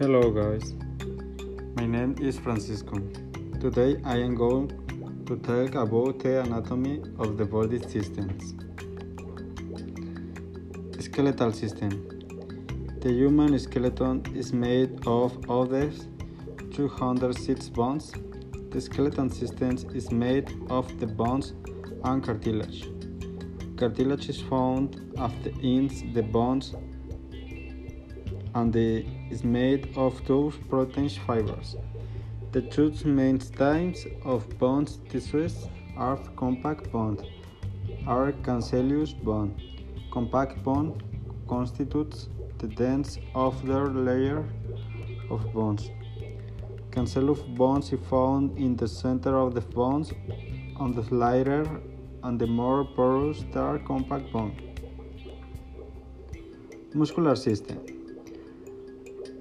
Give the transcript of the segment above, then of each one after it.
Hello guys, my name is Francisco. Today I am going to talk about the anatomy of the body systems. Skeletal system. The human skeleton is made of over 206 bones. The skeleton system is made of the bones and cartilage. Cartilage is found at the ends the bones and the is made of two protein fibers. The two main types of bone tissues are compact bone are cancellous bone. Compact bone constitutes the dense outer layer of bones. Cancellous bones is found in the center of the bones on the lighter and the more porous dark compact bone. Muscular system.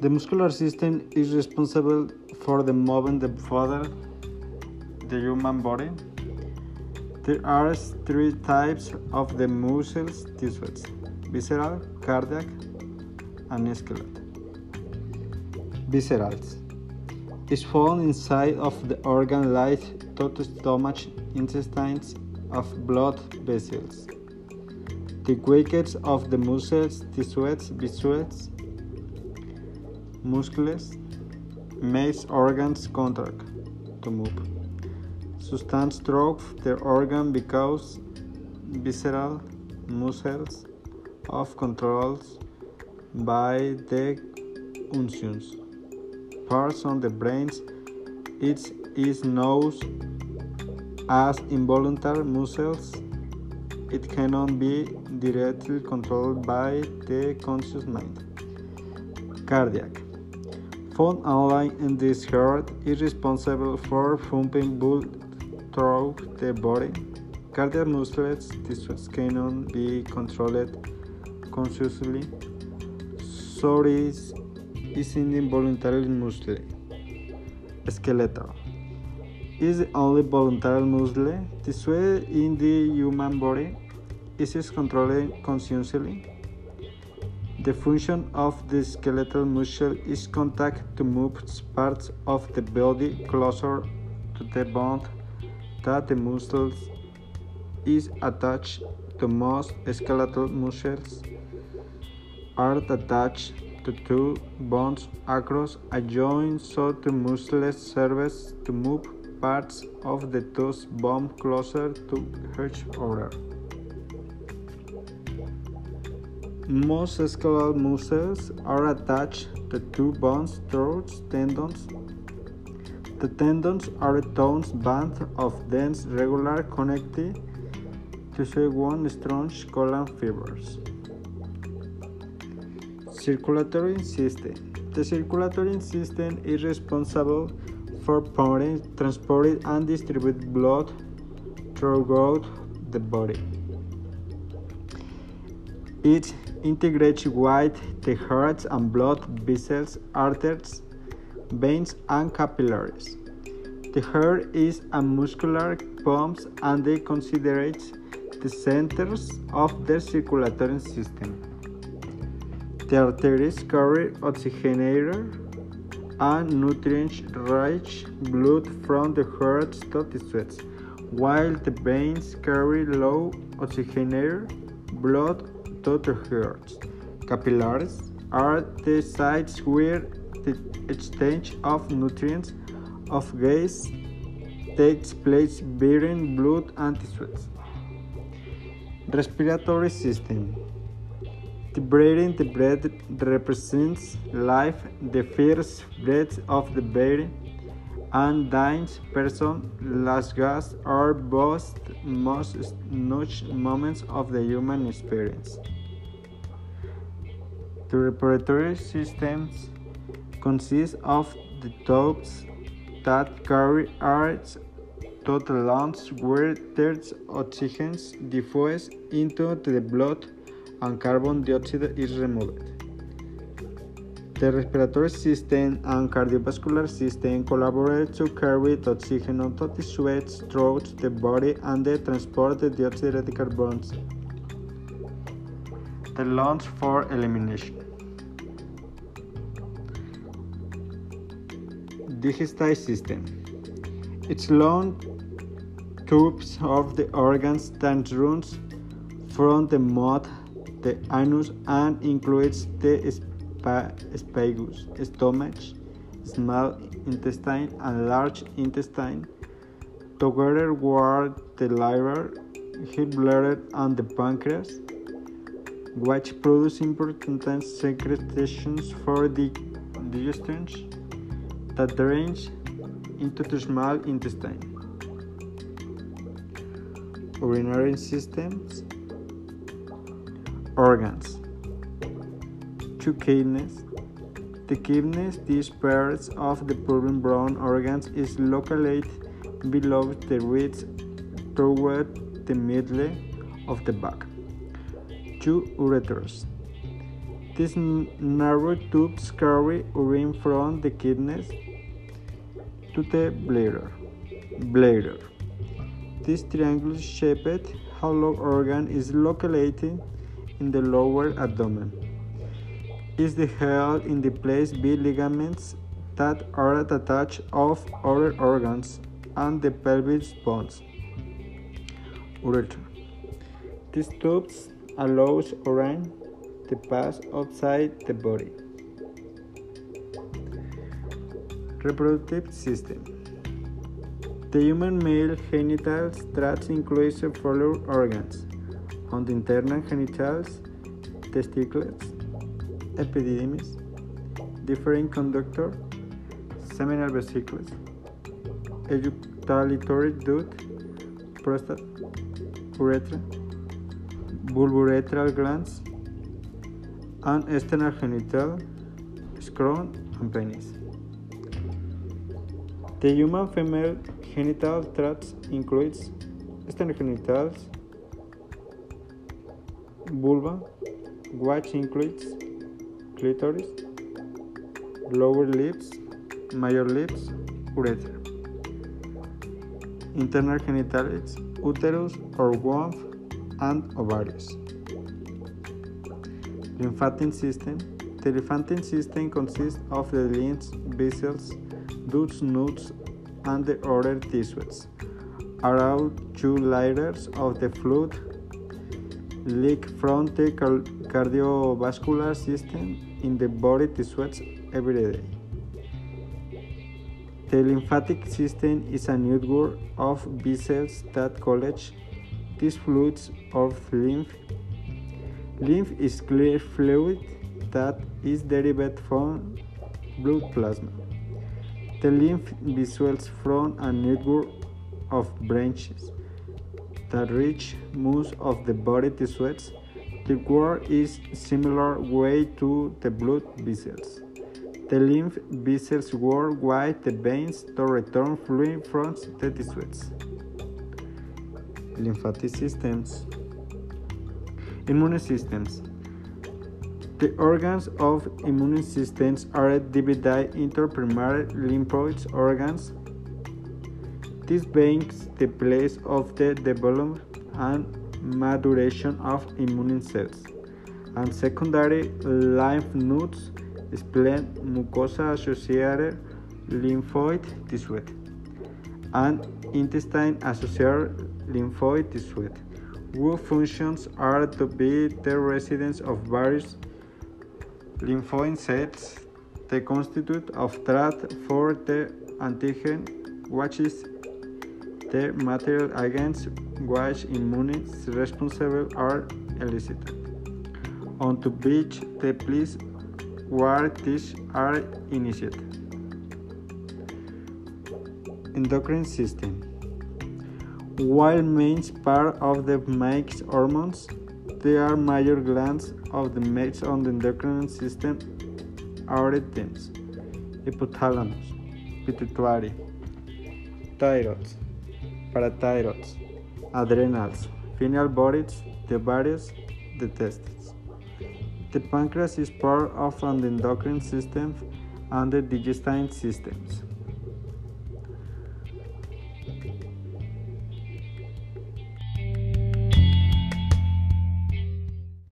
The muscular system is responsible for the movement of further the human body. There are three types of the muscles tissues visceral, cardiac, and skeletal. Visceral is found inside of the organ like to stomach, intestines, of blood vessels. The weights of the muscles, tissues, vessels, muscles makes organs contract to move. Substance drove the organ because visceral muscles of controls by the unctions. Parts on the brains it is known as involuntary muscles. It cannot be directly controlled by the conscious mind. Cardiac found online in this heart is responsible for pumping blood through the body. Cardiac muscles tissues cannot be controlled consciously, so it is involuntary muscle. Skeletal is the only voluntary muscle tissue in the human body. It is controlled consciously. The function of the skeletal muscle is contact to move parts of the body closer to the bone that the muscles is attached to most skeletal muscles are attached to two bones across a joint so the muscles serves to move parts of the two bones closer to each other. Most skeletal muscles are attached to two bones through tendons. The tendons are a tone band of dense regular connected to one strong column fibers. Circulatory system. The circulatory system is responsible for pouring, transporting, and distributing blood throughout the body. It integrates with the heart and blood vessels, arteries, veins, and capillaries. The heart is a muscular pump and they consider the centers of the circulatory system. The arteries carry oxygenated and nutrient-rich blood from the heart to the tissues, while the veins carry low oxygenated blood to the heart. Capillaries are the sites where the exchange of nutrients of gas takes place between blood and tissues. Respiratory system. The breathing the breath represents life, the first breath of the body, and dying person, last gas are both most notch moments of the human experience. The respiratory systems consist of the tubes that carry air to the lungs where there's oxygen diffuses into the blood and carbon dioxide is removed. The respiratory system and cardiovascular system collaborate to carry the oxygen onto the tissues throughout the body and they transport the deoxyribonucleic carbons. The lungs for elimination. digestive system. Its long tubes of the organs that runs from the mouth, the anus, and includes the esophagus, stomach, small intestine, and large intestine, together with the liver, gallbladder, and the pancreas, which produce important secretions for the digestion that drains into the small intestine. Urinary systems, organs, two kidneys. The kidneys, these pairs of the purine brown organs, is located below the ribs toward the middle of the back. Two ureters. These narrow tubes carry urine from the kidneys to the bladder. bladder. This triangle-shaped hollow organ is located in the lower abdomen. Is the held in the place B ligaments that are attached of other organs and the pelvis bones. Ureter. These tubes allows urine to pass outside the body. Reproductive system. The human male genital tract includes following organs: on the internal genitals, testicles, epididymis, different conductor, seminal vesicles, ejaculatory duct, prostate, urethra, bulbourethral glands, and external genital, scrotum, and penis. The human female genital tract includes external genitals, vulva, which includes clitoris, lower lips, major lips, urethra. Internal genitals, uterus or womb, and ovaries. Lymphatic system. The lymphatic system consists of the lymph vessels, ducts, nodes, and the other tissues. Around two layers of the fluid leak from the cardiovascular system in the body tissues every day. The lymphatic system is a network of vessels that collect these fluids of lymph. Lymph is clear fluid that is derived from blood plasma. The lymph vessels from a network of branches that reach most of the body tissues. The work is similar way to the blood vessels. The lymph vessels work the veins to return fluid from the tissues. Lymphatic systems. Immune systems. The organs of immune systems are divided into primary lymphoid organs this being the place of the development and maturation of immune cells, and secondary lymph nodes, spleen, mucosa associated lymphoid tissue, and intestine associated lymphoid tissue, whose functions are to be the residence of various lymphoid cells, the constitute of tract for the antigen, which is the material against which immune responsible are elicited, On to which the place where these are initiated. Endocrine system. While main part of the makes hormones, there are major glands of the makes on the endocrine system are themes hypothalamus, pituitary, thyroid, parathyroids, adrenals, pineal bodies, the ovaries, the testes. The pancreas is part of the endocrine system and the digestive systems.